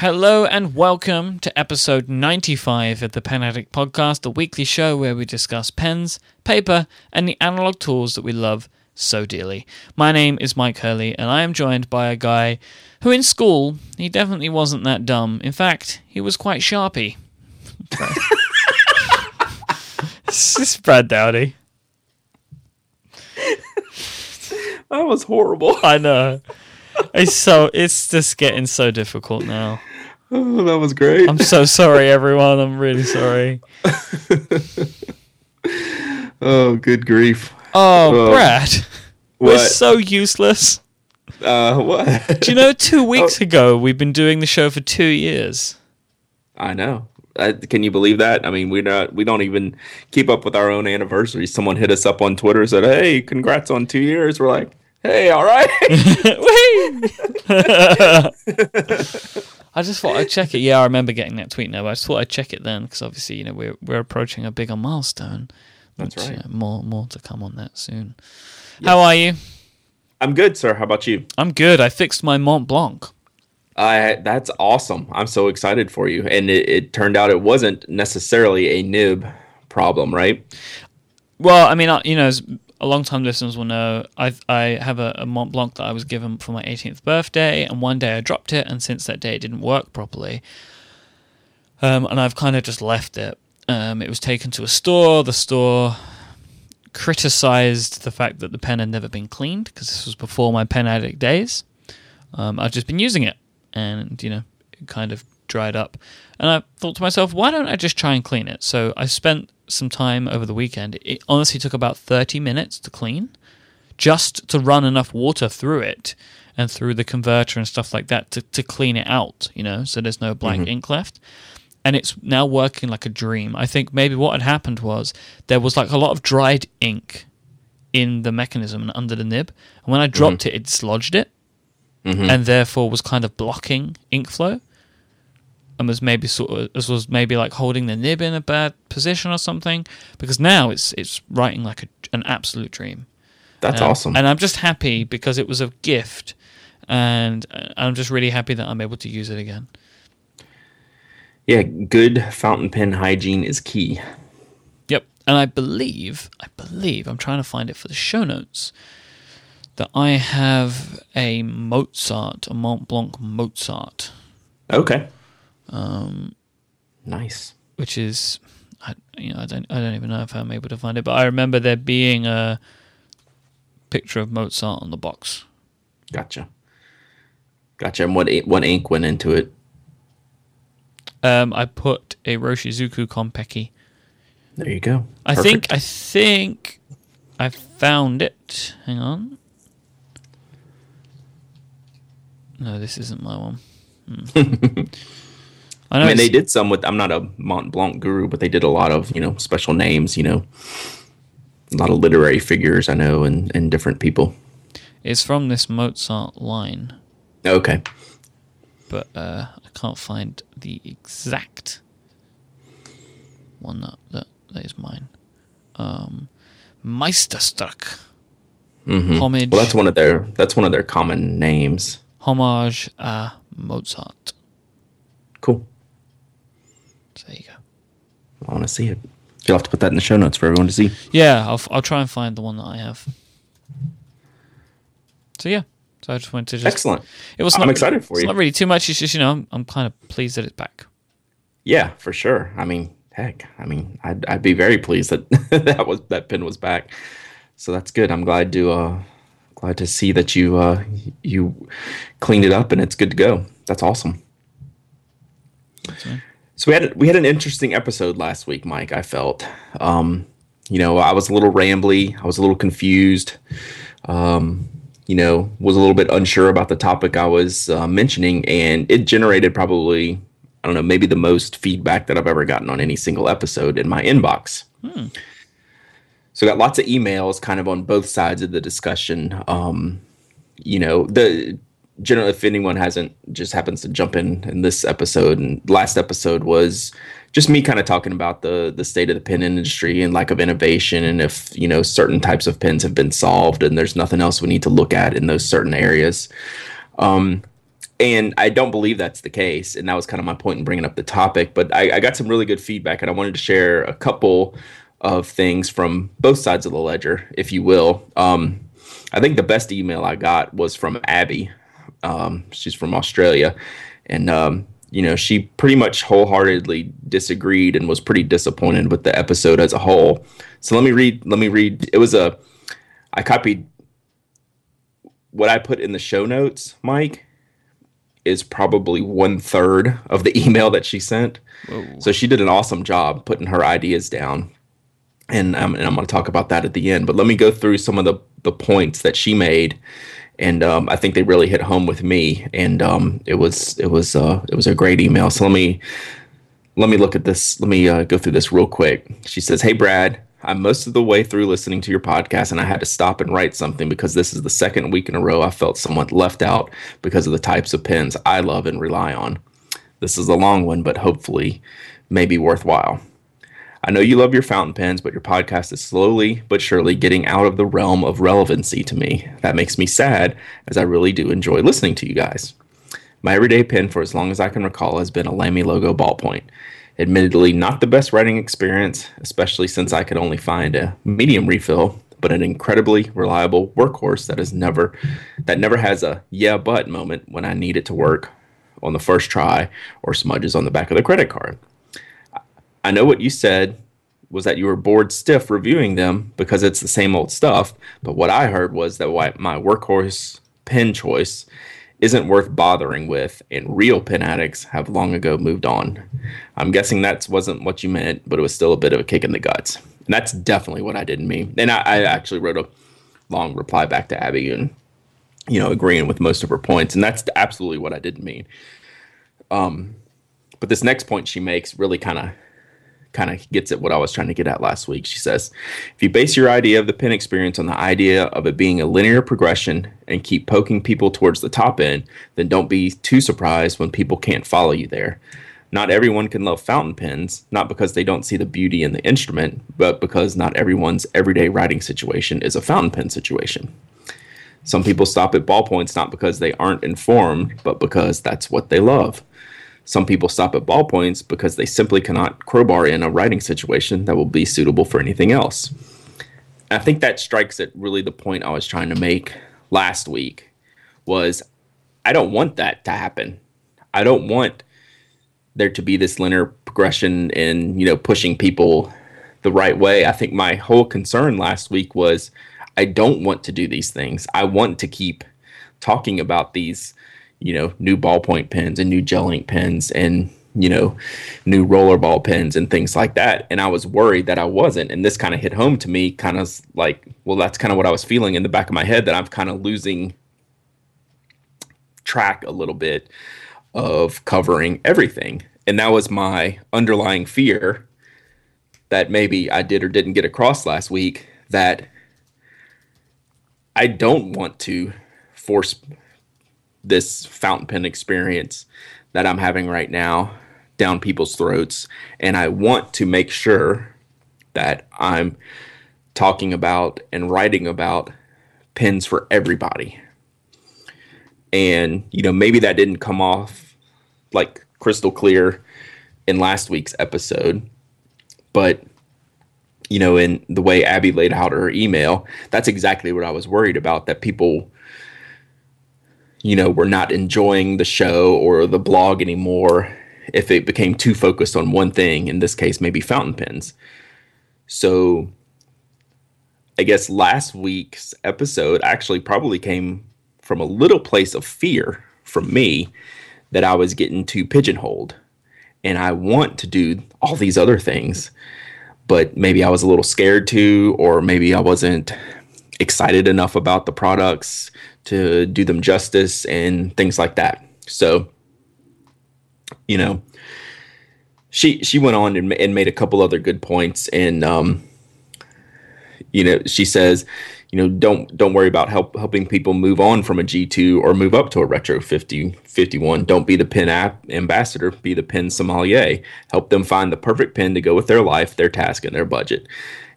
Hello and welcome to episode 95 of the Pen Addict Podcast, the weekly show where we discuss pens, paper, and the analog tools that we love so dearly. My name is Myke Hurley, and I am joined by a guy who, in school, he definitely wasn't that dumb. In fact, he was quite sharpy. this is Brad Dowdy. That was horrible. I know. It's so it's just getting so difficult now. Oh, that was great. I'm so sorry, everyone. I'm really sorry. oh, good grief. Oh, Oh. Brad, we're so useless. Uh, what? Do you know? Two weeks ago, we've been doing the show for two years. I know. Uh, can you believe that? I mean, we're not. We don't even keep up with our own anniversaries. Someone hit us up on Twitter, said, "Hey, congrats on two years." We're like, "Hey, all right." I just thought I'd check it. Yeah, I remember getting that tweet now. But I just thought I'd check it then because obviously, you know, we're we're approaching a bigger milestone. That's which, right. uh, more more to come on that soon. How are you? I'm good, sir. How about you? I'm good. I fixed my Mont Blanc. I that's awesome. I'm so excited for you. And it, it turned out it wasn't necessarily a nib problem, right? Well, I mean, you know, as a long time listeners will know, I I have a, a Mont Blanc that I was given for my 18th birthday, and one day I dropped it, and since that day it didn't work properly. Um, and I've kind of just left it. Um, it was taken to a store. The store criticized the fact that the pen had never been cleaned because this was before my pen addict days. Um, I've just been using it, and you know, it kind of dried up. And I thought to myself, why don't I just try and clean it? So I spent some time over the weekend. It honestly took about 30 minutes to clean, just to run enough water through it and through the converter and stuff like that to, to clean it out, you know, so there's no black mm-hmm. ink left. And it's now working like a dream. I think maybe what had happened was there was like a lot of dried ink in the mechanism and under the nib. And when I mm-hmm. dropped it, it dislodged it mm-hmm. and therefore was kind of blocking ink flow and was maybe sort of was maybe like holding the nib in a bad position or something because now it's it's writing like a, an absolute dream That's Um, awesome. and i'm just happy because it was a gift and uh, i'm just really happy that i'm able to use it again yeah, good fountain pen hygiene is key. yep and i believe i believe i'm trying to find it for the show notes that i have a mozart a mont blanc mozart Okay. Um, nice. which is I, you know I don't I don't even know if I'm able to find it, but I remember there being a picture of Mozart on the box. Gotcha. Gotcha. And what what ink went into it? Um, I put a Iroshizuku Konpeki. There you go. I Perfect. think I think I found it. Hang on. No, this isn't my one. Hmm. I I mean, they did some with. I'm not a Mont Blanc guru, but they did a lot of you know special names. You know, a lot of literary figures I know, and and different people. it's from this Mozart line. Okay. but uh, I can't find the exact one that that, that is mine. Um, Meisterstück. Homage, Well, that's one of their that's one of their common names. homage à Mozart. Cool. So there you go. I want to see it. You'll have to put that in the show notes for everyone to see. Yeah, I'll I'll try and find the one that I have. So yeah, so I just wanted to just. Excellent. It was I'm not, excited for it's you. not really too much. It's just you know I'm, I'm kind of pleased that it's back. Yeah, for sure. I mean, heck, I mean, I'd, I'd be very pleased that that was that pin was back. So that's good. I'm glad to uh, glad to see that you uh, you cleaned it up and it's good to go. That's awesome. right. So we had we had an interesting episode last week, Myke. I felt, um, you know, I was a little rambly. I was a little confused. Um, you know, was a little bit unsure about the topic I was uh, mentioning, and it generated probably I don't know, maybe the most feedback that I've ever gotten on any single episode in my inbox. So got lots of emails, kind of on both sides of the discussion. Um, you know, the general if anyone hasn't just happens to jump in in this episode and last episode was just me kind of talking about the the state of the pen industry and lack of innovation and if you know certain types of pens have been solved and there's nothing else we need to look at in those certain areas um and I don't believe that's the case. And that was kind of my point in bringing up the topic. But I, I got some really good feedback, and I wanted to share a couple of things from both sides of the ledger, if you will. Um, I think the best email I got was from Abby. Um, she's from Australia, and um, you know she pretty much wholeheartedly disagreed and was pretty disappointed with the episode as a whole. So let me read. Let me read. It was a. I copied what I put in the show notes, Myke, is probably one third of the email that she sent. Whoa. So she did an awesome job putting her ideas down. And, um, and I'm going to talk about that at the end. But let me go through some of the, the points that she made. And um, I think they really hit home with me. And um, it was it was uh, it was a great email. So let me let me look at this. Let me uh, go through this real quick. She says, "Hey Brad, I'm most of the way through listening to your podcast, and I had to stop and write something because this is the second week in a row I felt somewhat left out because of the types of pens I love and rely on. This is a long one, but hopefully, maybe worthwhile. I know you love your fountain pens, but your podcast is slowly but surely getting out of the realm of relevancy to me. That makes me sad, as I really do enjoy listening to you guys. My everyday pen for as long as I can recall has been a Lamy logo ballpoint. Admittedly, not the best writing experience, especially since I could only find a medium refill, but an incredibly reliable workhorse that is never that never has a yeah but moment when I need it to work on the first try or smudges on the back of the credit card. I know what you said was that you were bored stiff reviewing them because it's the same old stuff, but what I heard was that my workhorse pen choice isn't worth bothering with, and real pen addicts have long ago moved on. I'm guessing that wasn't what you meant, but it was still a bit of a kick in the guts. And that's definitely what I didn't mean. And I, I actually wrote a long reply back to Abby and, you know, agreeing with most of her points. And that's absolutely what I didn't mean. Um, but this next point she makes really kind of kind of gets at what I was trying to get at last week. She says, if you base your idea of the pen experience on the idea of it being a linear progression and keep poking people towards the top end, then don't be too surprised when people can't follow you there. Not everyone can love fountain pens, not because they don't see the beauty in the instrument, but because not everyone's everyday writing situation is a fountain pen situation. Some people stop at ballpoints not because they aren't informed, but because that's what they love. Some people stop at ballpoints because they simply cannot crowbar in a writing situation that will be suitable for anything else. I think that strikes at really the point I was trying to make last week was I don't want that to happen. I don't want there to be this linear progression in, you know, pushing people the right way. I think my whole concern last week was I don't want to do these things. I want to keep talking about these you know, new ballpoint pens and new gel ink pens and, you know, new rollerball pens and things like that. And I was worried that I wasn't. And this kind of hit home to me, kind of like, well, that's kind of what I was feeling in the back of my head that I'm kind of losing track a little bit of covering everything. And that was my underlying fear that maybe I did or didn't get across last week that I don't want to force this fountain pen experience that I'm having right now down people's throats. And I want to make sure that I'm talking about and writing about pens for everybody. And, you know, maybe that didn't come off like crystal clear in last week's episode, but you know, in the way Abby laid out her email, that's exactly what I was worried about that people you know, were not enjoying the show or the blog anymore if it became too focused on one thing, in this case, maybe fountain pens. So I guess last week's episode actually probably came from a little place of fear from me that I was getting too pigeonholed. And I want to do all these other things, but maybe I was a little scared to, or maybe I wasn't excited enough about the products to do them justice and things like that. So, you know, she she went on and, and made a couple other good points, and um, you know, she says, you know, don't don't worry about help helping people move on from a G2 or move up to a retro 50 51. Don't be the pen app ambassador, be the pen sommelier. Help them find the perfect pen to go with their life, their task, and their budget.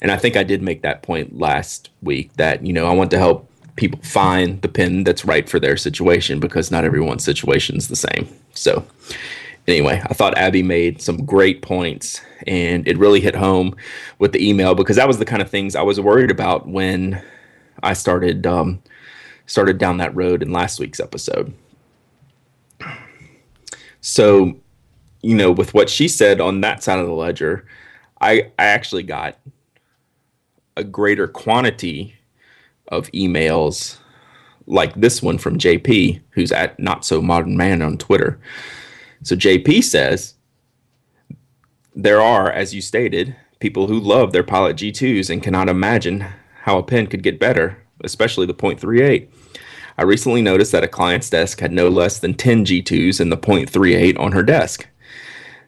And I think I did make that point last week that, you know, I want to help people find the pen that's right for their situation because not everyone's situation is the same. So, anyway, I thought Abby made some great points and it really hit home with the email because that was the kind of things I was worried about when I started um, started down that road in last week's episode. So, you know, with what she said on that side of the ledger, I I actually got a greater quantity of emails like this one from JP, who's at Not So Modern Man on Twitter. So JP says there are, as you stated, people who love their Pilot G2s and cannot imagine how a pen could get better, especially the .38. I recently noticed that a client's desk had no less than 10 G2s and the .38 on her desk.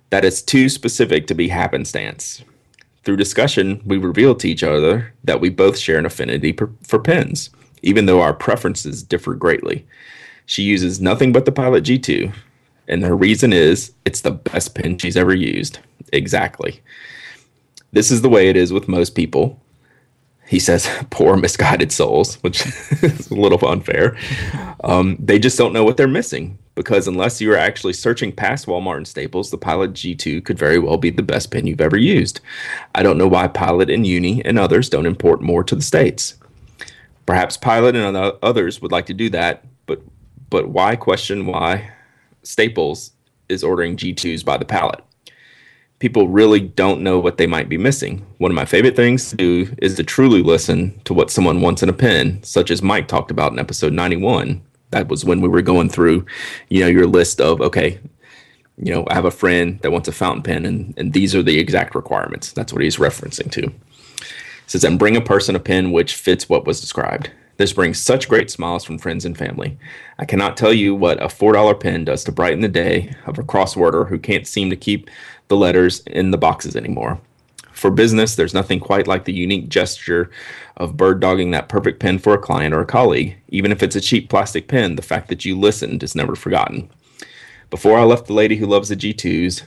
That is too specific to be happenstance. Through discussion, we revealed to each other that we both share an affinity for, for pens, even though our preferences differ greatly. She uses nothing but the Pilot G2, and her reason is it's the best pen she's ever used. Exactly. This is the way it is with most people. He says, poor misguided souls, which is a little unfair. Um, they just don't know what they're missing because unless you are actually searching past Walmart and Staples, the Pilot G2 could very well be the best pen you've ever used. I don't know why Pilot and Uni and others don't import more to the States. Perhaps Pilot and others would like to do that, but but why question why Staples is ordering G2s by the pallet? People really don't know what they might be missing. One of my favorite things to do is to truly listen to what someone wants in a pen, such as Myke talked about in episode 91 that was when we were going through, you know, your list of okay, you know, I have a friend that wants a fountain pen, and and these are the exact requirements. That's what he's referencing to. It says, and bring a person a pen which fits what was described. This brings such great smiles from friends and family. I cannot tell you what a $4 pen does to brighten the day of a crossworder who can't seem to keep the letters in the boxes anymore. For business, there's nothing quite like the unique gesture of bird dogging that perfect pen for a client or a colleague. Even if it's a cheap plastic pen, the fact that you listened is never forgotten. Before I left the lady who loves the G2s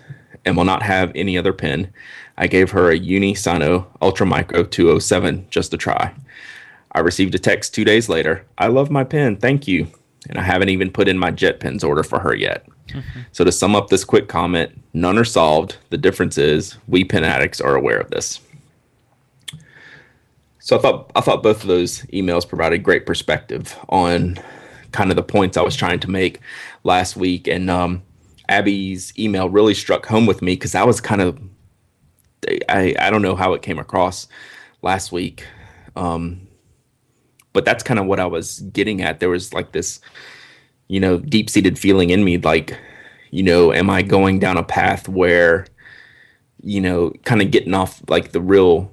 and will not have any other pen, I gave her a Uni Signo Ultra Micro 207 just to try. I received a text two days later. I love my pen, thank you. And I haven't even put in my jet JetPens order for her yet. Mm-hmm. So to sum up this quick comment, none are solved. The difference is we pen addicts are aware of this. So I thought I thought both of those emails provided great perspective on kind of the points I was trying to make last week, and um, Abby's email really struck home with me because I was kind of I I don't know how it came across last week, um, but that's kind of what I was getting at. There was like this you know, deep seated feeling in me like, you know, am I going down a path where, you know, kind of getting off like the real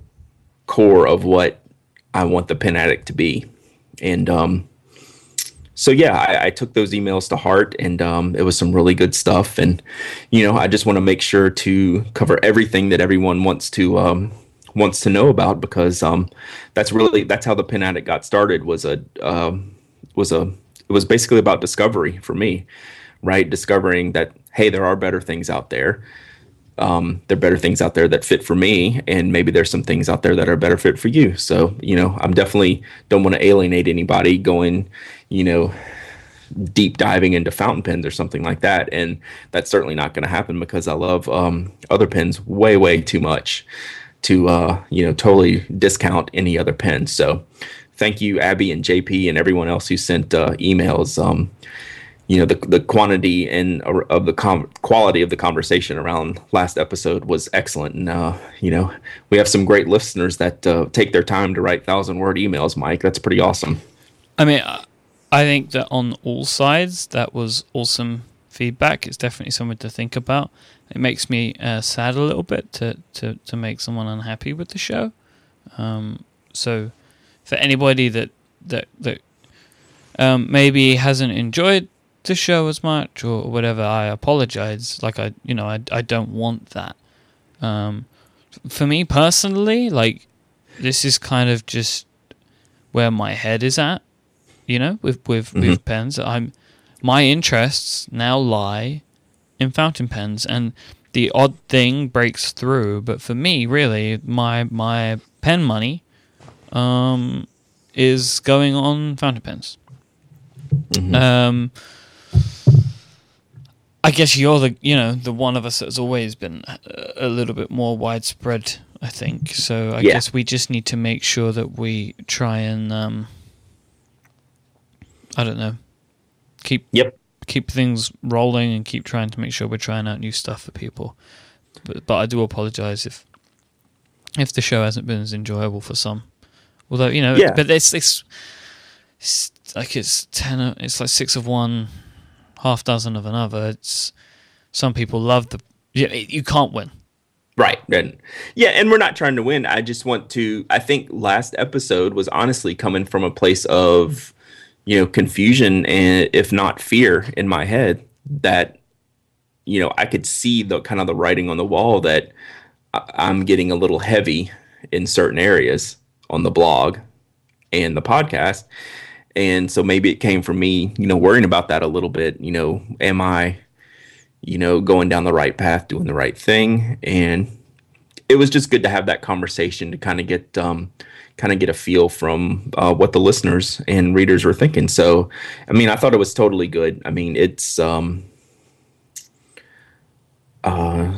core of what I want the pen addict to be. And um so yeah, I, I took those emails to heart and um it was some really good stuff. And, you know, I just want to make sure to cover everything that everyone wants to um wants to know about because um that's really that's how the pen addict got started was a um was a it was basically about discovery for me, right? Discovering that hey, there are better things out there. Um, there are better things out there that fit for me, and maybe there's some things out there that are better fit for you. So you know, I'm definitely don't want to alienate anybody going, you know, deep diving into fountain pens or something like that. And that's certainly not going to happen because I love um, other pens way, way too much to uh, you know totally discount any other pen. So thank you, Abby and JP and everyone else who sent uh, emails. Um, you know, the the quantity and uh, of the com- quality of the conversation around last episode was excellent, and uh, you know, we have some great listeners that uh, take their time to write thousand word emails. Myke, that's pretty awesome. I mean, I think that on all sides, that was awesome feedback. It's definitely something to think about. It makes me uh, sad a little bit to, to, to make someone unhappy with the show. Um, so for anybody that that that um, maybe hasn't enjoyed the show as much or whatever, I apologize. Like I, you know, I I don't want that. Um, for me personally, like this is kind of just where my head is at. You know, with with mm-hmm. with pens, I'm my interests now lie in fountain pens, and the odd thing breaks through. But for me, really, my my pen money um, is going on fountain pens. Mm-hmm. Um, I guess you're the you know the one of us that's always been a, little bit more widespread. I think so. I Yeah. guess we just need to make sure that we try and um, I don't know keep Yep. keep things rolling and keep trying to make sure we're trying out new stuff for people. But, but I do apologize if if the show hasn't been as enjoyable for some. Although you know, Yeah. but it's, it's it's like it's ten. It's like six of one, half dozen of another. It's some people love the. Yeah, you can't win. Right. And yeah, and we're not trying to win. I just want to I think last episode was honestly coming from a place of you know, confusion and if not fear in my head that you know, I could see the kind of the writing on the wall that I'm getting a little heavy in certain areas on the blog and the podcast. And so maybe it came from me, you know, worrying about that a little bit. You know, am I, you know, going down the right path, doing the right thing? And it was just good to have that conversation to kind of get, um, kind of get a feel from uh, what the listeners and readers were thinking. So, I mean, I thought it was totally good. I mean, it's, um, uh,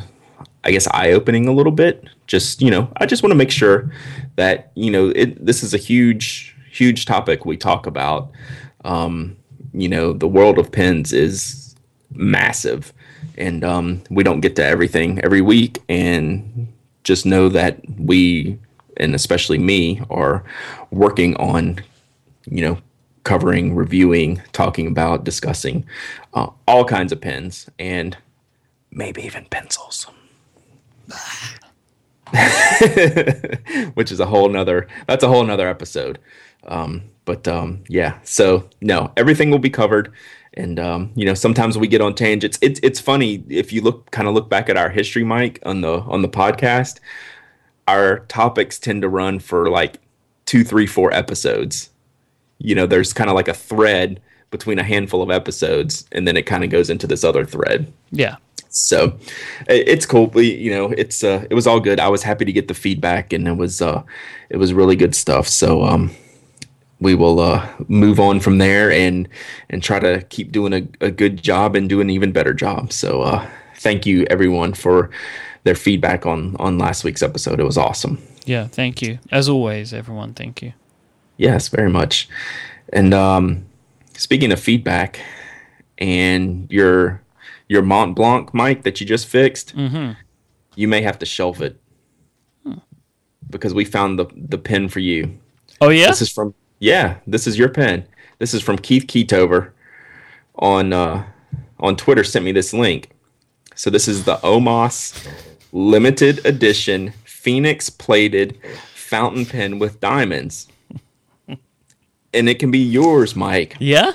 I guess eye opening a little bit. Just you know, I just want to make sure that you know it, this is a huge, huge topic we talk about. Um, you know, the world of pens is massive, and um, we don't get to everything every week. And just know that we, and especially me, are working on you know covering, reviewing, talking about, discussing uh, all kinds of pens and maybe even pencils. Which is a whole nother that's a whole nother episode. Um, but um, yeah, so no, everything will be covered. And um, you know, sometimes we get on tangents. It's it's funny if you look kind of look back at our history, Myke, on the on the podcast. Our topics tend to run for like two, three, four episodes. You know, there's kind of like a thread between a handful of episodes, and then it kind of goes into this other thread. Yeah, So it's cool. We, you know, it's uh, it was all good. I was happy to get the feedback, and it was uh, it was really good stuff. So um, we will uh, move on from there and and try to keep doing a, a good job and do an even better job. So uh, thank you everyone for their feedback on on last week's episode. It was awesome. yeah. Thank you, as always, everyone. Thank you. Yes, very much. And um, speaking of feedback, and your your Mont Blanc Myke that you just fixed, Mm-hmm. you may have to shelve it because we found the the pen for you. Oh yeah, This is from yeah, this is your pen. This is from Keith Keetover on uh, on Twitter. Sent me this link. So this is the Omas limited edition Phoenix plated fountain pen with diamonds, and it can be yours, Myke, yeah.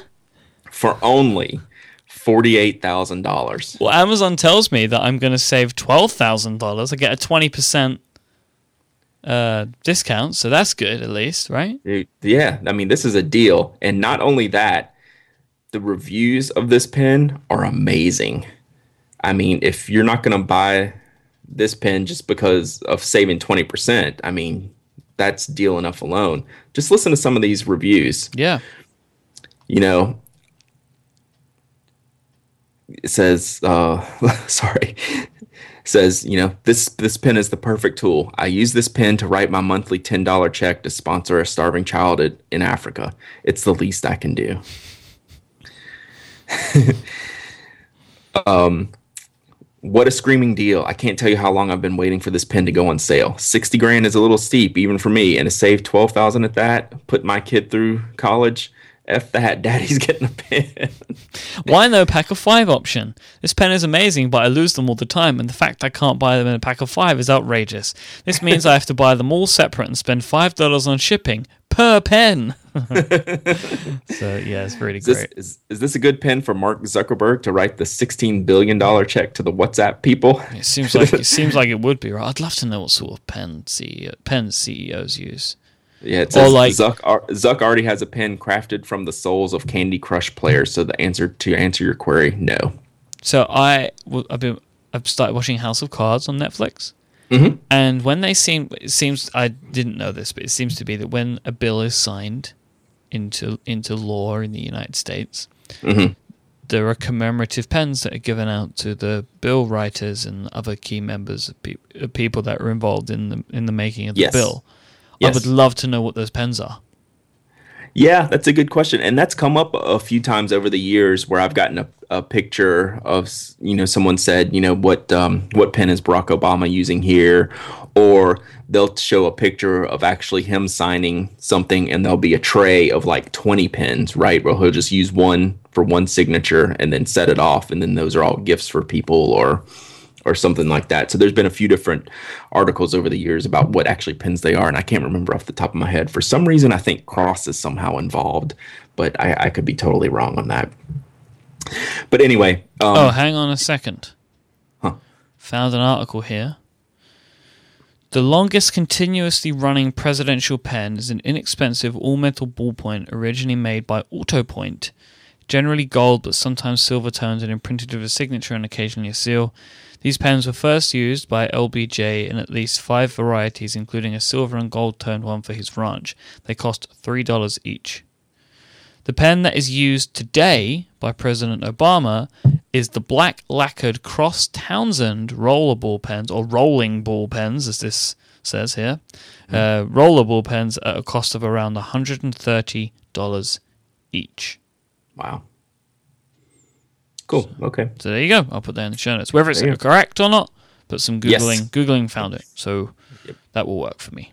for only forty eight thousand dollars. Well, Amazon tells me that I'm going to save twelve thousand dollars. I get a twenty percent uh, discount, so that's good at least, right? Yeah, I mean this is a deal, and not only that, the reviews of this pen are amazing. I mean, if you're not going to buy this pen just because of saving twenty percent, I mean that's deal enough alone. Just listen to some of these reviews. Yeah. You know, it says, uh, sorry, says, you know, this this pen is the perfect tool. I use this pen to write my monthly ten dollar check to sponsor a starving child in Africa. It's the least I can do. um, what a screaming deal! I can't tell you how long I've been waiting for this pen to go on sale. Sixty grand is a little steep, even for me, and to save twelve thousand at that, put my kid through college. F that, daddy's getting a pen. Why no pack of five option? This pen is amazing, but I lose them all the time, and the fact I can't buy them in a pack of five is outrageous. This means I have to buy them all separate and spend five dollars on shipping per pen. so yeah, it's really Is this, great. is, is this a good pen for Mark Zuckerberg to write the $16 billion check to the WhatsApp people? It seems like it seems like it would be right. I'd love to know what sort of pen CEO, pen CEOs use. Yeah, it says like- Zuck, Zuck already has a pen crafted from the souls of Candy Crush players. So the answer to answer your query, no. So I I've been I've started watching House of Cards on Netflix, Mhm. And when they seem, it seems I didn't know this, but it seems to be that when a bill is signed into into law in the United States, Mhm. there are commemorative pens that are given out to the bill writers and other key members of, pe- people that are involved in the in the making of the Yes. bill. Yes. I would love to know what those pens are. Yeah, that's a good question, and that's come up a few times over the years where I've gotten a, a picture of you know someone said you know what um, what pen is Barack Obama using here, or they'll show a picture of actually him signing something, and there'll be a tray of like twenty pens, right? Where he'll just use one for one signature and then set it off, and then those are all gifts for people or or something like that. So there's been a few different articles over the years about what actually pins they are, and I can't remember off the top of my head. For some reason, I think cross is somehow involved, but I, I could be totally wrong on that. But anyway, um, oh, hang on a second. Huh. Found an article here. The longest continuously running presidential pen is an inexpensive all metal ballpoint originally made by Autopoint. Generally gold, but sometimes silver toned and imprinted with a signature and occasionally a seal. These pens were first used by LBJ in at least five varieties, including a silver and gold toned one for his ranch. They cost $3 each. The pen that is used today by President Obama is the black lacquered Cross Townsend rollerball pens, or rolling ball pens, as this says here. Uh, rollerball pens at a cost of around $130 each. wow, cool. Okay, So there you go. I'll put that in the show notes. Whether it's correct or not, but some Yes. Googling Googling found it. So that will work for me.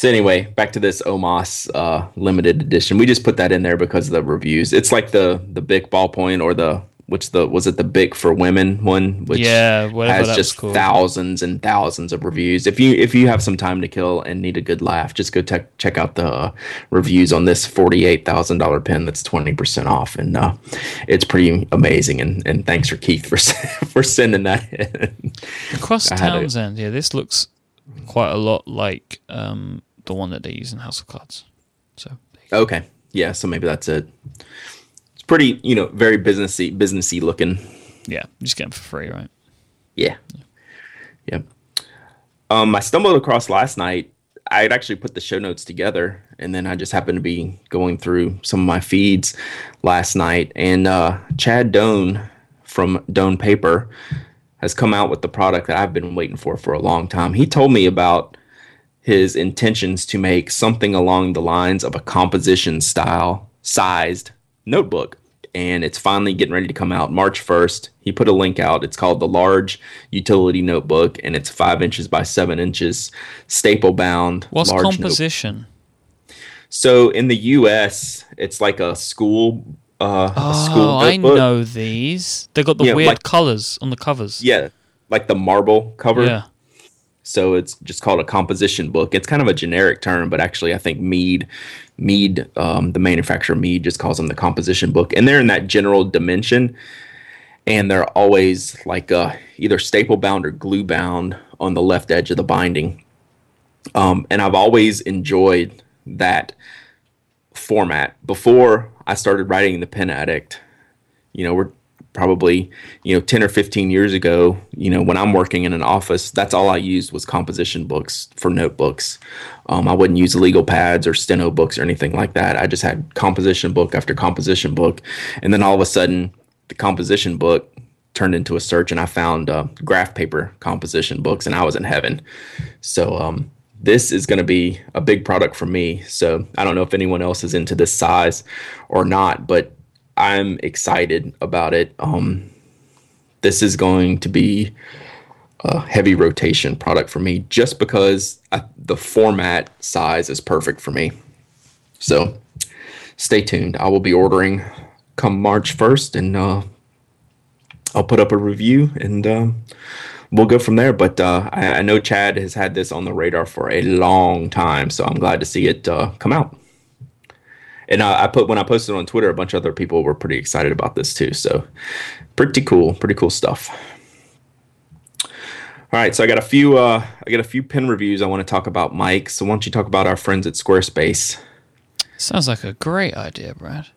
So anyway, back to this Omas uh, limited edition. We just put that in there because of the reviews. It's like the the Bic ballpoint or the which the was it the Bic for women one, which Yeah, has just called. thousands and thousands of reviews. If you if you have some time to kill and need a good laugh, just go te- check out the uh, reviews on this forty eight thousand dollar pen that's twenty percent off, and uh, it's pretty amazing. And and thanks for Keith for for sending that. in. Cross I had. Townsend. Yeah, this looks quite a lot like um, the one that they use in House of Cards. So Okay. Yeah, so maybe that's it. It's pretty, you know, very businessy businessy looking. yeah, just get them for free, right? Yeah. yeah. Um I stumbled across last night. I had actually put the show notes together and then I just happened to be going through some of my feeds last night and uh Chad Doane from Doane Paper has come out with the product that I've been waiting for for a long time. He told me about his intentions to make something along the lines of a composition style sized notebook. And it's finally getting ready to come out March 1st. He put a link out. It's called the Large Utility Notebook, and it's five inches by seven inches, staple bound. What's composition? So in the U.S., it's like a school. Uh, Oh, I know these. They got the Yeah, weird like- colors on the covers. Yeah, like the marble cover. Yeah. So it's just called a composition book. It's kind of a generic term, but actually, I think Mead, Mead, um, the manufacturer Mead, just calls them the composition book, and they're in that general dimension, and they're always like uh, either staple bound or glue bound on the left edge of the binding. Um, and I've always enjoyed that format. Before I started writing the Pen Addict, you know, we're probably you know 10 or 15 years ago you know when i'm working in an office that's all i used was composition books for notebooks. Um, i wouldn't use legal pads or steno books or anything like that. I just had composition book after composition book. And then all of a sudden the composition book turned into a search and i found uh, graph paper composition books and i was in heaven. So um, this is going to be a big product for me. So I don't know if anyone else is into this size or not, but I'm excited about it. Um, this is going to be a heavy rotation product for me just because I, the format size is perfect for me. So stay tuned. I will be ordering come March 1st and uh, I'll put up a review and um, we'll go from there. But uh, I, I know Chad has had this on the radar for a long time, so I'm glad to see it uh, come out. And uh, I put when I posted on Twitter, a bunch of other people were pretty excited about this too. So pretty cool, pretty cool stuff. All right, so I got a few uh, I got a few pin reviews I want to talk about, Myke. So why don't you talk about our friends at Squarespace? Sounds like a great idea, Brad.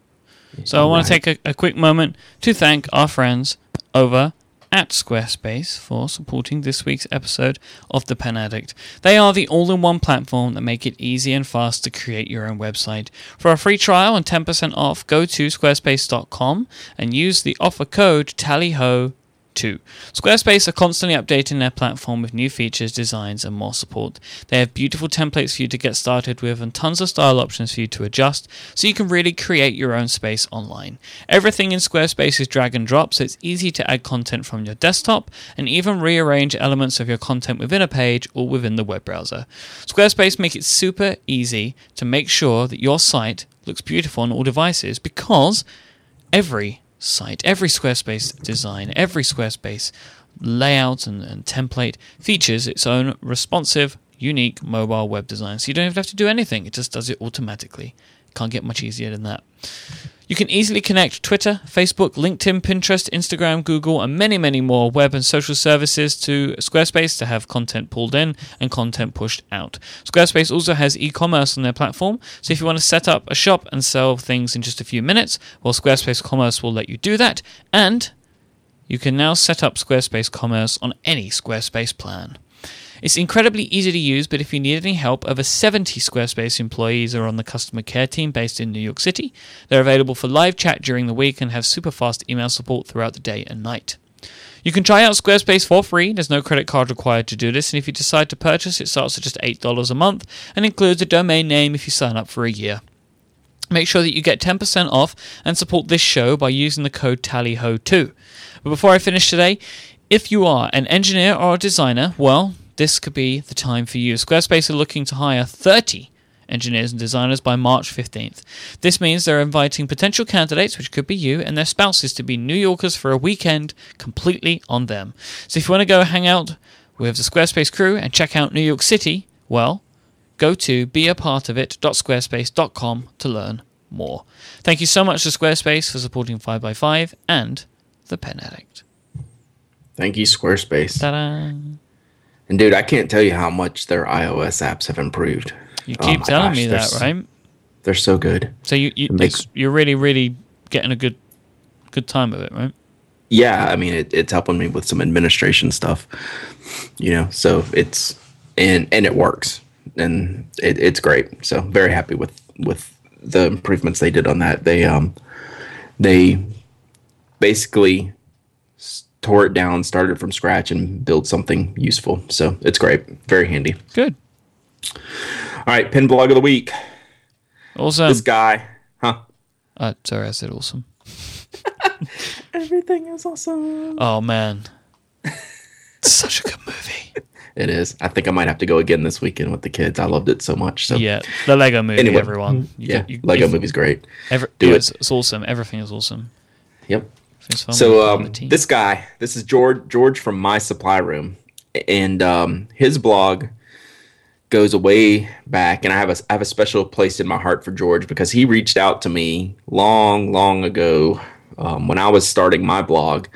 So I want to take a, a quick moment to thank our friends over at Squarespace for supporting this week's episode of The Pen Addict. They are the all in one platform that make it easy and fast to create your own website. For a free trial and 10% off, go to squarespace.com and use the offer code TALLYHO 2. Squarespace are constantly updating their platform with new features, designs, and more support. They have beautiful templates for you to get started with and tons of style options for you to adjust so you can really create your own space online. Everything in Squarespace is drag and drop, so it's easy to add content from your desktop and even rearrange elements of your content within a page or within the web browser. Squarespace make it super easy to make sure that your site looks beautiful on all devices because every site, every Squarespace design, every Squarespace layout and, and, template features its own responsive, unique mobile web design. So you don't even have to do anything, it just does it automatically. Can't get much easier than that. You can easily connect Twitter, Facebook, LinkedIn, Pinterest, Instagram, Google, and many, many more web and social services to Squarespace to have content pulled in and content pushed out. Squarespace also has e commerce on their platform, so if you want to set up a shop and sell things in just a few minutes, well, Squarespace Commerce will let you do that, and you can now set up Squarespace Commerce on any Squarespace plan. It's incredibly easy to use, but if you need any help, over 70 Squarespace employees are on the customer care team based in New York City. They're available for live chat during the week and have super fast email support throughout the day and night. You can try out Squarespace for free. There's no credit card required to do this, and if you decide to purchase, it starts at just $8 a month and includes a domain name if you sign up for a year. Make sure that you get 10% off and support this show by using the code TALLYHO2. But before I finish today, if you are an engineer or a designer, well, this could be the time for you. Squarespace are looking to hire 30 engineers and designers by March 15th. This means they're inviting potential candidates, which could be you, and their spouses to be New Yorkers for a weekend completely on them. So if you want to go hang out with the Squarespace crew and check out New York City, well, go to beapartofit.squarespace.com to learn more. Thank you so much to Squarespace for supporting 5x5 and the Pen Addict. Thank you, Squarespace. Ta-da. And dude, I can't tell you how much their iOS apps have improved. You keep oh telling gosh, me that, right? They're so good. So you, you makes, you're really really getting a good good time of it, right? Yeah, I mean it, it's helping me with some administration stuff. You know, so it's and and it works and it, it's great. So very happy with with the improvements they did on that. They um they basically tore it down, started from scratch, and built something useful. So it's great, very handy. Good. All right, pin blog of the week. Awesome. This guy, huh? Uh, sorry, I said awesome. Everything is awesome. Oh man, such a good movie. It is. I think I might have to go again this weekend with the kids. I loved it so much. So yeah, the Lego movie. Anyway, everyone. You yeah, you, Lego movie's great. Every, Do yeah, it. It's, it's awesome. Everything is awesome. Yep. So um, this guy, this is George George from My Supply Room, and um, his blog goes way back, and I have a I have a special place in my heart for George because he reached out to me long, long ago um, when I was starting my blog,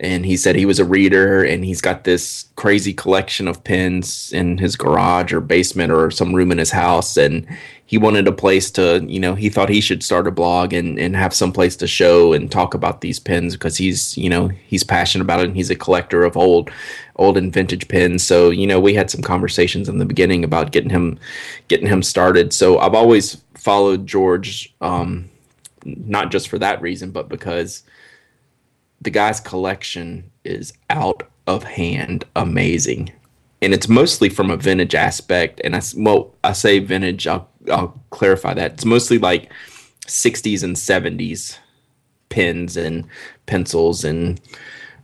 and he said he was a reader and he's got this crazy collection of pens in his garage or basement or some room in his house. And he wanted a place to you know he thought he should start a blog and, and have some place to show and talk about these pins because he's you know he's passionate about it and he's a collector of old old and vintage pins. so you know we had some conversations in the beginning about getting him getting him started. So i've always followed george um, not just for that reason but because the guy's collection is out of hand amazing. And it's mostly from a vintage aspect. And i well i say vintage i'll, I'll clarify that. It's mostly like 60s and 70s pens and pencils and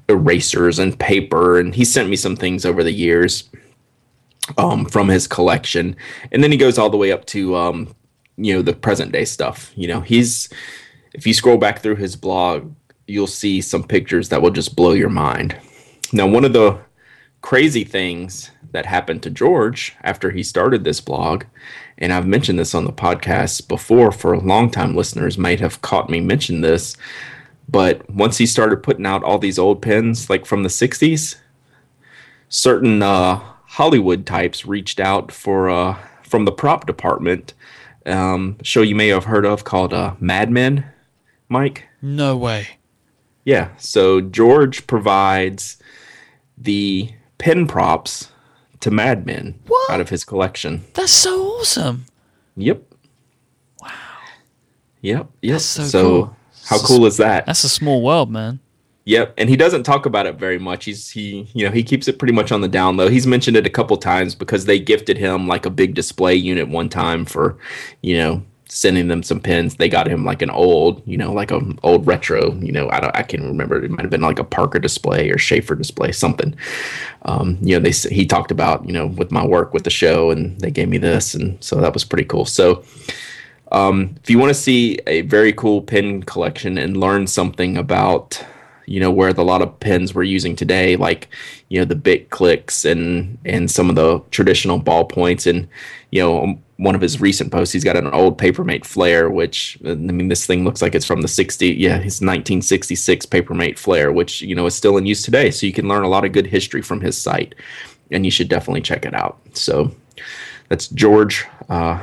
erasers and paper and he sent me some things over the years um, from his collection. And then he goes all the way up to um, you know the present day stuff. You know he's if you scroll back through his blog you'll see some pictures that will just blow your mind. Now, one of the crazy things that happened to George after he started this blog, and I've mentioned this on the podcast before for a long time listeners might have caught me mention this, but once he started putting out all these old pens like from the 60s, certain uh, Hollywood types reached out for uh, from the prop department um, show you may have heard of called uh, Mad Men, Myke. No way. Yeah. So George provides the pen props to Mad Men What? out of his collection. That's so awesome. Yep. Wow. Yep. Yep. That's so so cool. how cool is that? That's a small world, man. Yep, and he doesn't talk about it very much. He's he you know he keeps it pretty much on the down low. He's mentioned it a couple times because they gifted him like a big display unit one time for, you know, sending them some pins. They got him like an old, you know, like an old retro. You know, I don't I can't remember. It might have been like a Parker display or Sheaffer display, something. Um, you know, they he talked about you know with my work with the show, and they gave me this, and so that was pretty cool. So. Um, if you want to see a very cool pin collection and learn something about you know where the, a lot of pens we're using today like you know the Bic Clics and and some of the traditional ballpoints. And you know um, one of his recent posts he's got an old Paper Mate Flair which uh, i mean this thing looks like it's from the 60 yeah his 1966 Paper Mate Flair which you know is still in use today. So you can learn a lot of good history from his site and you should definitely check it out. So that's george uh,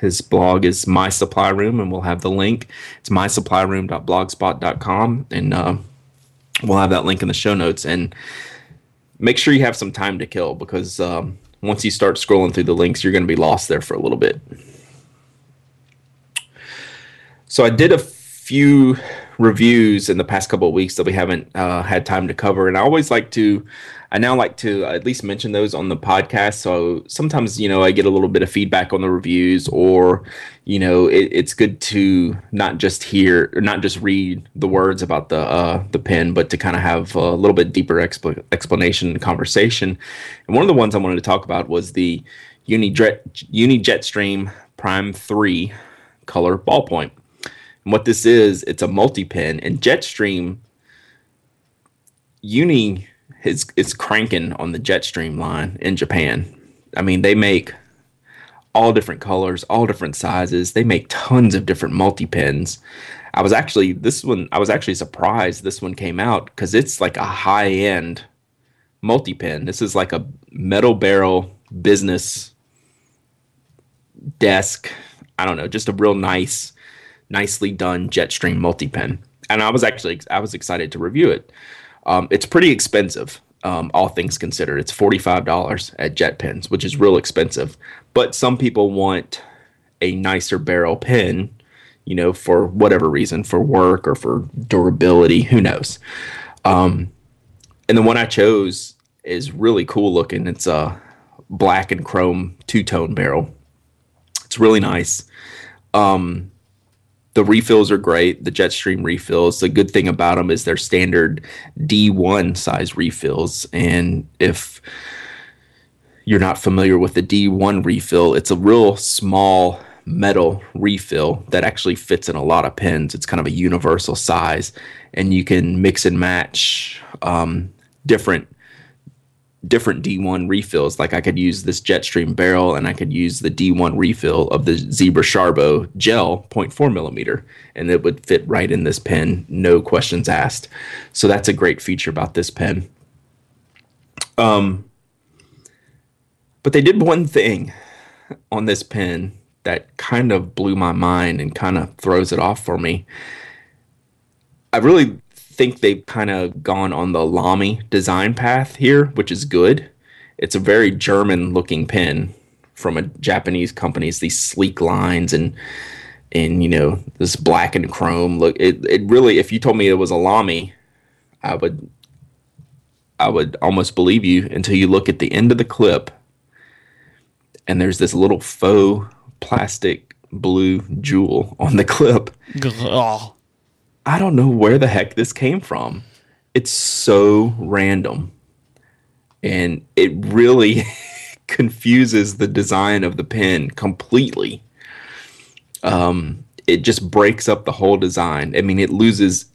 his blog is my supply room and we'll have the link. It's mysupplyroom.blogspot.com and uh, we'll have that link in the show notes and make sure you have some time to kill because um, once you start scrolling through the links you're going to be lost there for a little bit. So i did a few reviews in the past couple of weeks that we haven't uh, had time to cover and i always like to i now like to at least mention those on the podcast. So sometimes you know i get a little bit of feedback on the reviews or you know it, it's good to not just hear not just read the words about the uh, the pen but to kind of have a little bit deeper expl- explanation and conversation. And one of the ones i wanted to talk about was the unijet uni jetstream prime 3 color ballpoint. And what this is, it's a multi pen, and Jetstream Uni is is cranking on the Jetstream line in Japan. I mean, they make all different colors, all different sizes. They make tons of different multi pens. I was actually this one. I was actually surprised this one came out because it's like a high end multi pen. This is like a metal barrel business desk. I don't know, just a real nice nicely done Jetstream multi pen, and I was actually I was excited to review it. Um, it's pretty expensive, um, all things considered. It's forty five dollars at Jet Pens, which is real expensive. But some people want a nicer barrel pen, you know, for whatever reason, for work or for durability. Who knows? Um, and the one I chose is really cool looking. It's a black and chrome two tone barrel. It's really nice. Um, the refills are great. The Jetstream refills. The good thing about them is they're standard D1 size refills. And if you're not familiar with the D1 refill, it's a real small metal refill that actually fits in a lot of pens. It's kind of a universal size, and you can mix and match um, different different D1 refills. Like I could use this Jetstream barrel and I could use the D1 refill of the Zebra Sharbo gel 0.4 millimeter, and it would fit right in this pen, no questions asked. So that's a great feature about this pen. Um, but they did one thing on this pen that kind of blew my mind and kind of throws it off for me. I really think they've kind of gone on the Lamy design path here, which is good. It's a very German looking pen from a Japanese company. It's these sleek lines and and you know this black and chrome look. It it really, if you told me it was a Lamy, I would I would almost believe you until you look at the end of the clip, and there's this little faux plastic blue jewel on the clip. I don't know where the heck this came from. It's so random. And it really confuses the design of the pen completely. Um, it just breaks up the whole design. I mean, it loses.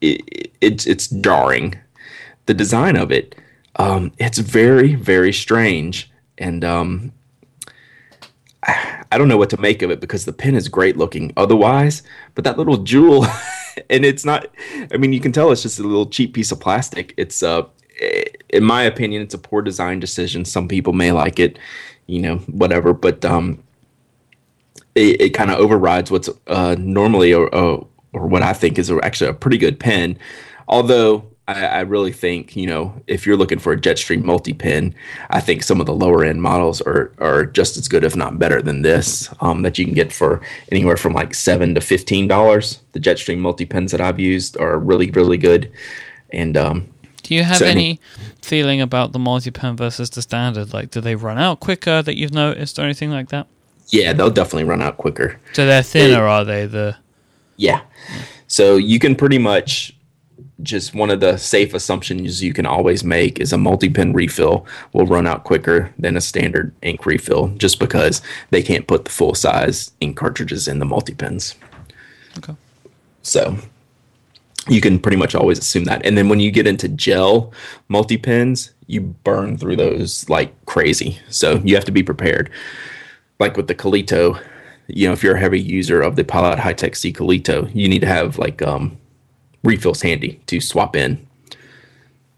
It, it, it's it's jarring. The design of it, um, it's very very strange, and um, I don't know what to make of it because the pen is great looking otherwise, but that little jewel, and it's not. I mean, you can tell it's just a little cheap piece of plastic. It's uh, in my opinion, it's a poor design decision. Some people may like it, you know, whatever, but um, it, it kind of overrides what's uh normally or, or or what I think is actually a pretty good pen. Although I, I, really think you know if you're looking for a Jetstream multi pin, I think some of the lower end models are are just as good, if not better, than this. Um, that you can get for anywhere from like seven to fifteen dollars. The Jetstream multi pins that I've used are really really good. And um, do you have so any feeling about the multi pin versus the standard? Like, do they run out quicker that you've noticed or anything like that? Yeah, they'll definitely run out quicker. So they're thinner, are they? The yeah. So you can pretty much just one of the safe assumptions you can always make is a multi-pin refill will run out quicker than a standard ink refill just because they can't put the full size ink cartridges in the multi-pins. Okay. So you can pretty much always assume that. And then when you get into gel multi-pins, you burn through those like crazy. So you have to be prepared. Like with the Coleto, you know, if you're a heavy user of the Pilot High Tech C Coleto, you need to have like um refills handy to swap in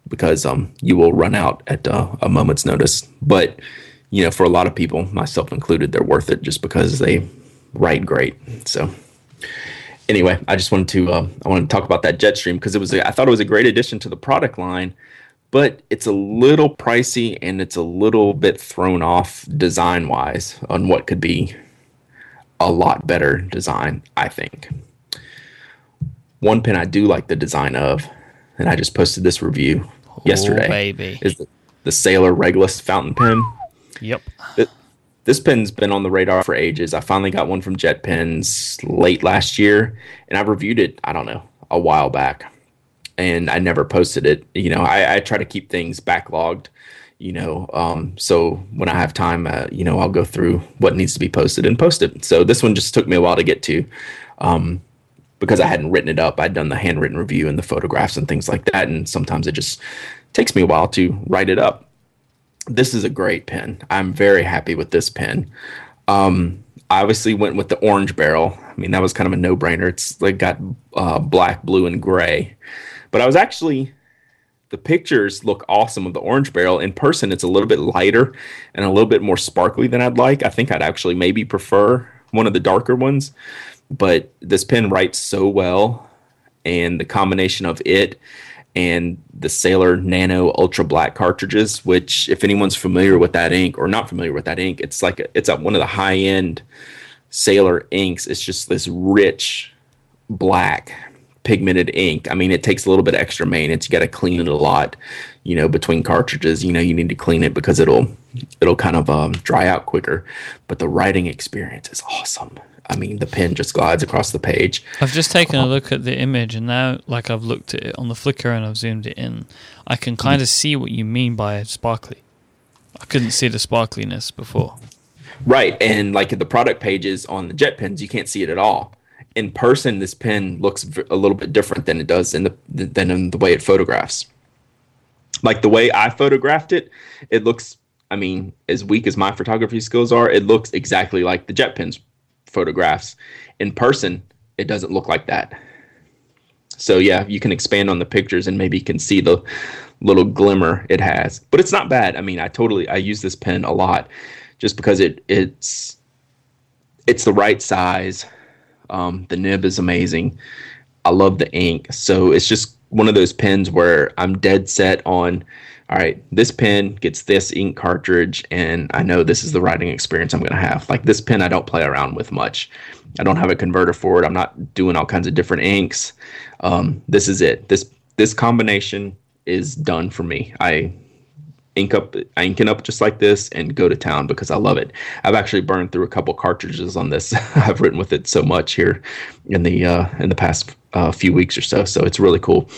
because um, you will run out at uh, a moment's notice. But you know, for a lot of people, myself included, they're worth it just because they write great. So anyway, I just wanted to uh, I wanted to talk about that Jetstream because it was I thought it was a great addition to the product line, but it's a little pricey and it's a little bit thrown off design wise on what could be a lot better design. I think. One pen I do like the design of, and I just posted this review oh, yesterday. Baby. Is the, the Sailor Reglus fountain pen. Yep. It, this pen's been on the radar for ages. I finally got one from Jet Pens late last year, and I reviewed it. I don't know a while back, and I never posted it. You know, I, I try to keep things backlogged. You know, um, so when I have time, uh, you know, I'll go through what needs to be posted and post it. So this one just took me a while to get to. Um, because I hadn't written it up. I'd done the handwritten review and the photographs and things like that. And sometimes it just takes me a while to write it up. This is a great pen. I'm very happy with this pen. Um, I obviously went with the orange barrel. I mean, that was kind of a no brainer. It's like got uh, black, blue, and gray. But I was actually, the pictures look awesome of the orange barrel. In person, it's a little bit lighter and a little bit more sparkly than I'd like. I think I'd actually maybe prefer one of the darker ones but this pen writes so well, and the combination of it and the Sailor Nano Ultra Black cartridges, which if anyone's familiar with that ink or not familiar with that ink, it's like a, it's a, one of the high end Sailor inks. It's just this rich black pigmented ink. I mean, it takes a little bit of extra maintenance. You got to clean it a lot, you know, between cartridges. You know, you need to clean it because it'll it'll kind of um, dry out quicker. But the writing experience is awesome. I mean, the pen just glides across the page. I've just taken a oh. look at the image, and now, like I've looked at it on the Flickr and I've zoomed it in, I can kind of mm. see what you mean by sparkly. I couldn't see the sparkliness before. Right, and like the product pages on the jet pens, you can't see it at all. In person, this pen looks a little bit different than it does in the than in the way it photographs. Like the way I photographed it, it looks. I mean, as weak as my photography skills are, it looks exactly like the jet pens photographs. In person, it doesn't look like that. So yeah, you can expand on the pictures and maybe you can see the little glimmer it has. But it's not bad. I mean, I totally I use this pen a lot just because it it's it's the right size. Um, the nib is amazing. I love the ink. So it's just one of those pens where I'm dead set on all right, this pen gets this ink cartridge, and I know this is the writing experience I'm going to have. Like this pen, I don't play around with much. I don't have a converter for it. I'm not doing all kinds of different inks. Um, this is it. This this combination is done for me. I ink up, I ink it up just like this, and go to town because I love it. I've actually burned through a couple cartridges on this. I've written with it so much here in the uh, in the past uh, few weeks or so. So it's really cool,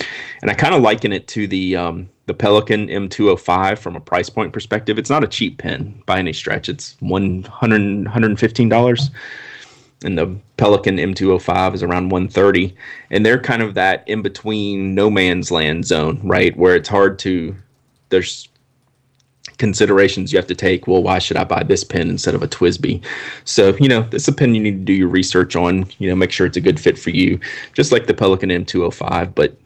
and I kind of liken it to the um, the Pelikan M205 from a price point perspective. It's not a cheap pen by any stretch. It's $100, $115. And the Pelikan M205 is around 130 and they're kind of that in between no man's land zone, right? Where it's hard to there's considerations you have to take. Well, why should I buy this pen instead of a TWSBI? So, you know, is a pen you need to do your research on, you know, make sure it's a good fit for you, just like the Pelikan M205. But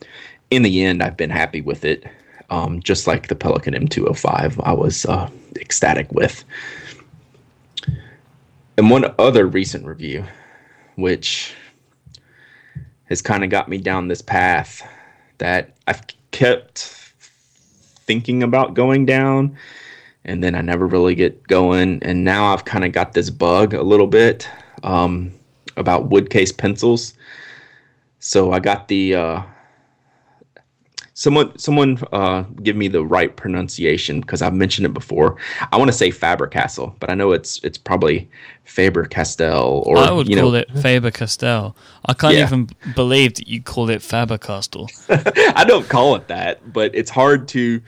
in the end, I've been happy with it um, just like the Pelikan M205, I was uh, ecstatic with. And one other recent review, which has kind of got me down this path that I've kept thinking about going down, and then I never really get going. And now I've kind of got this bug a little bit um, about wood case pencils. So I got the uh, someone someone uh, give me the right pronunciation because I've mentioned it before. I want to say Faber Castell, but I know it's it's probably Faber Castell or I would you call know, it Faber Castell. I can't Yeah. even believe that you called it Faber Castell. I don't call it that, but it's hard to.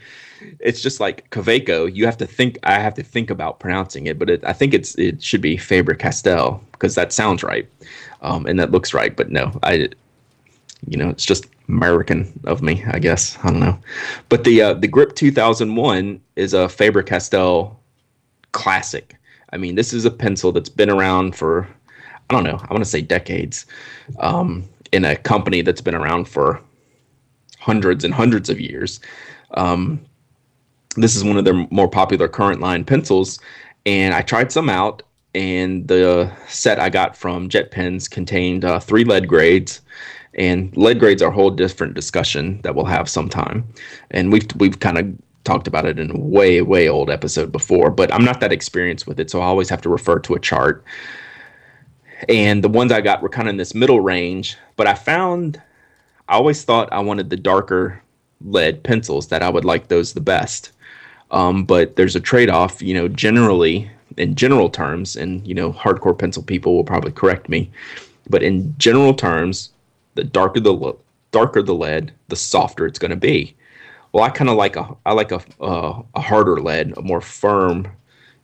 It's just like Kaweco. You have to think. I have to think about pronouncing it, but it, I think it's it should be Faber Castell because that sounds right, um, and that looks right. But no, I, you know, it's just American of me, I guess. I don't know, but the uh, the Grip 2001 is a Faber Castell classic. I mean, this is a pencil that's been around for I don't know. I want to say decades, um, in a company that's been around for hundreds and hundreds of years. Um, this is one of their more popular current line pencils, and I tried some out. And the set I got from Jet Pens contained uh, three lead grades, and lead grades are a whole different discussion that we'll have sometime. And we've we've kind of talked about it in a way way old episode before, but I'm not that experienced with it, so I always have to refer to a chart. And the ones I got were kind of in this middle range, but I found I always thought I wanted the darker lead pencils that I would like those the best. Um, but there's a trade-off, you know, generally in general terms, and you know, hardcore pencil people will probably correct me, but in general terms, the darker the darker the lead, the softer it's going to be. Well, I kind of like a I like a uh, a harder lead, a more firm,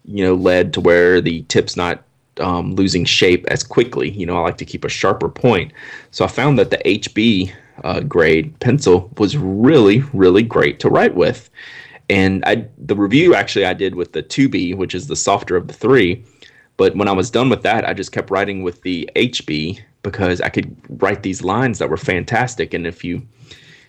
you know, lead to where the tip's not um, losing shape as quickly. You know, I like to keep a sharper point. So I found that the HB uh, grade pencil was really, really great to write with. And I, the review actually I did with the 2B, which is the softer of the three. But when I was done with that, I just kept writing with the HB because I could write these lines that were fantastic. And if you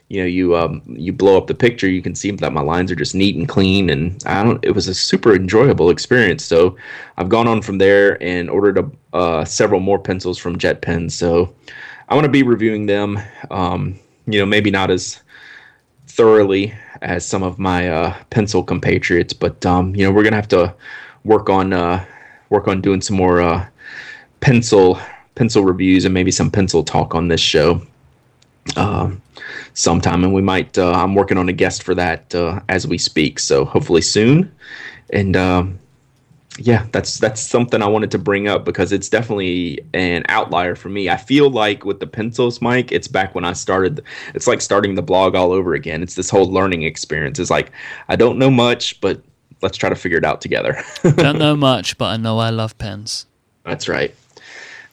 you know you um you blow up the picture you can see that my lines are just neat and clean. And i don't it was a super enjoyable experience. So i've gone on from there and ordered a, uh, several more pencils from jet pens so i want to be reviewing them um you know maybe not as thoroughly as some of my uh, pencil compatriots but um you know we're gonna have to work on uh work on doing some more uh pencil pencil reviews and maybe some pencil talk on this show um, sometime, and we might. Uh, I'm working on a guest for that uh, as we speak, so hopefully soon. And um, yeah, that's that's something I wanted to bring up because it's definitely an outlier for me. I feel like with the pencils, Myke, it's back when I started. It's like starting the blog all over again. It's this whole learning experience. It's like I don't know much, but let's try to figure it out together. Don't know much, but I know I love pens. that's right.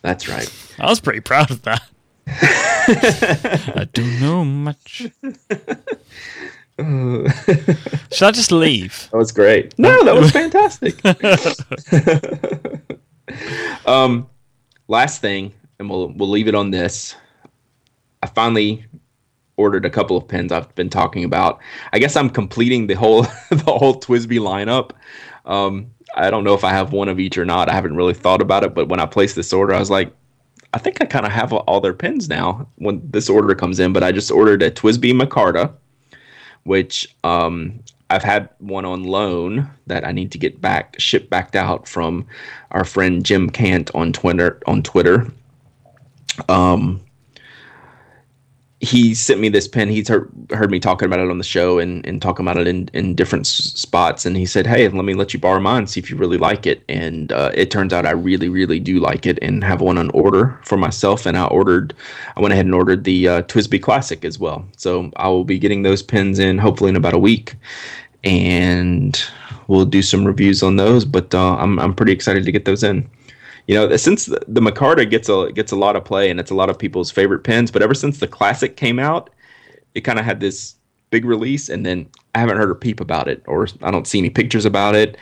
That's right. I was pretty proud of that. I don't know much. Should I just leave? That was great. No, that was fantastic. um, last thing, and we'll we'll leave it on this. I finally ordered a couple of pens I've been talking about. I guess I'm completing the whole the whole TWSBI lineup. Um, I don't know if I have one of each or not. I haven't really thought about it, but when I placed this order, I was like, I think I kind of have all their pins now when this order comes in. But I just ordered a TWSBI Micarta which um, I've had one on loan that I need to get back shipped back out from our friend Jim Cant on Twitter. On Twitter, um, he sent me this pen. He's heard, heard me talking about it on the show and, and talking about it in, in different s- spots. And he said, Hey, let me let you borrow mine, see if you really like it. And uh, it turns out I really, really do like it and have one on order for myself. And I ordered, I went ahead and ordered the uh, TWSBI Classic as well. So I will be getting those pens in hopefully in about a week. And we'll do some reviews on those. But uh, I'm, I'm pretty excited to get those in you know, since the, the Micarta gets a gets a lot of play and it's a lot of people's favorite pens, but ever since the classic came out, it kind of had this big release, and then I haven't heard a peep about it, or I don't see any pictures about it,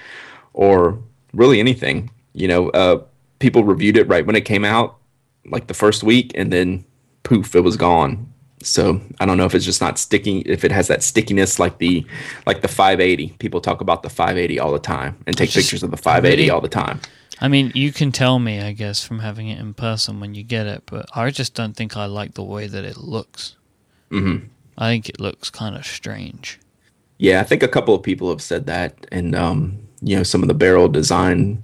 or really anything. You know, uh, people reviewed it right when it came out, like the first week, and then poof, it was gone. So I don't know if it's just not sticking, if it has that stickiness like the like the 580. People talk about the 580 all the time and take just pictures of the 580 really- all the time. I mean, you can tell me, I guess, from having it in person when you get it, but I just don't think I like the way that it looks. hmm I think it looks kind of strange. Yeah, I think a couple of people have said that, and um, you know, some of the barrel design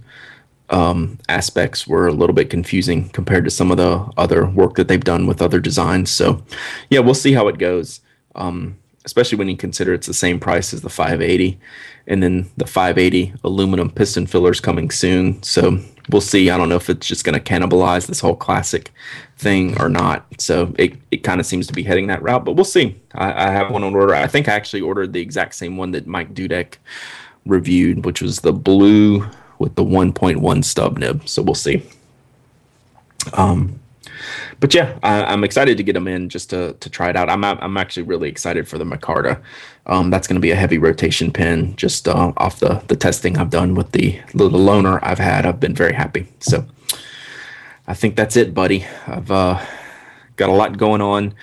um, aspects were a little bit confusing compared to some of the other work that they've done with other designs. So, yeah, we'll see how it goes. Um, especially when you consider it's the same price as the 580, and then the 580 aluminum piston fillers coming soon. So we'll see. I don't know if it's just going to cannibalize this whole classic thing or not. So it, it kind of seems to be heading that route, but we'll see. I, I, have one on order. I think I actually ordered the exact same one that Mike Dudek reviewed, which was the blue with the 1.1 stub nib. So we'll see. Um, but yeah, I, am excited to get them in just to, to try it out. I'm I'm actually really excited for the Micarta. Um, that's going to be a heavy rotation pin. Just uh, off the the testing I've done with the little loaner I've had, I've been very happy. So I think that's it, buddy. I've uh, got a lot going on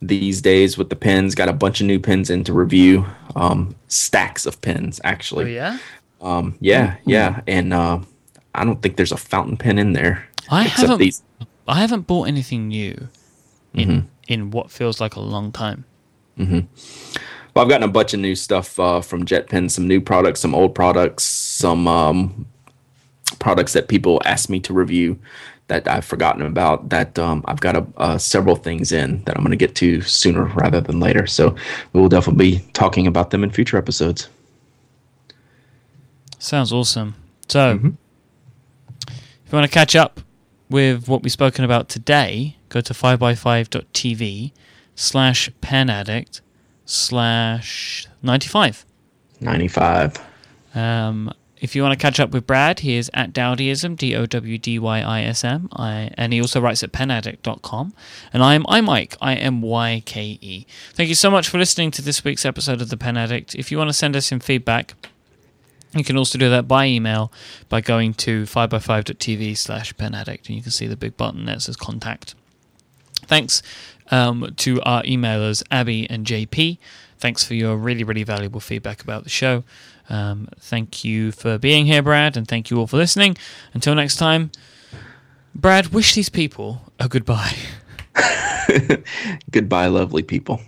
these days with the pins. Got a bunch of new pins in to review. Um, stacks of pins, actually. Oh, yeah. Um, yeah, yeah, and uh, I don't think there's a fountain pen in there. I haven't. These. I haven't bought anything new in mm-hmm. in what feels like a long time. Mm-hmm. Well, I've gotten a bunch of new stuff uh, from JetPen, some new products, some old products, some um, products that people asked me to review that I've forgotten about. That um, I've got a, uh, several things in that I'm going to get to sooner rather than later. So we will definitely be talking about them in future episodes. Sounds awesome. So, mm-hmm. if you want to catch up with what we've spoken about today, go to 5by5.tv slash slash 95. 95. Um, if you want to catch up with Brad, he is at Dowdyism, D O W D Y I S M, and he also writes at penaddict.com. And I am iMyke, I M Y K E. Thank you so much for listening to this week's episode of The Pen Addict. If you want to send us some feedback, you can also do that by email by going to 5by5.tv slash penaddict, and you can see the big button that says contact. Thanks um, to our emailers, Abby and JP. Thanks for your really, really valuable feedback about the show. Um, thank you for being here, Brad, and thank you all for listening. Until next time, Brad, wish these people a goodbye. goodbye, lovely people.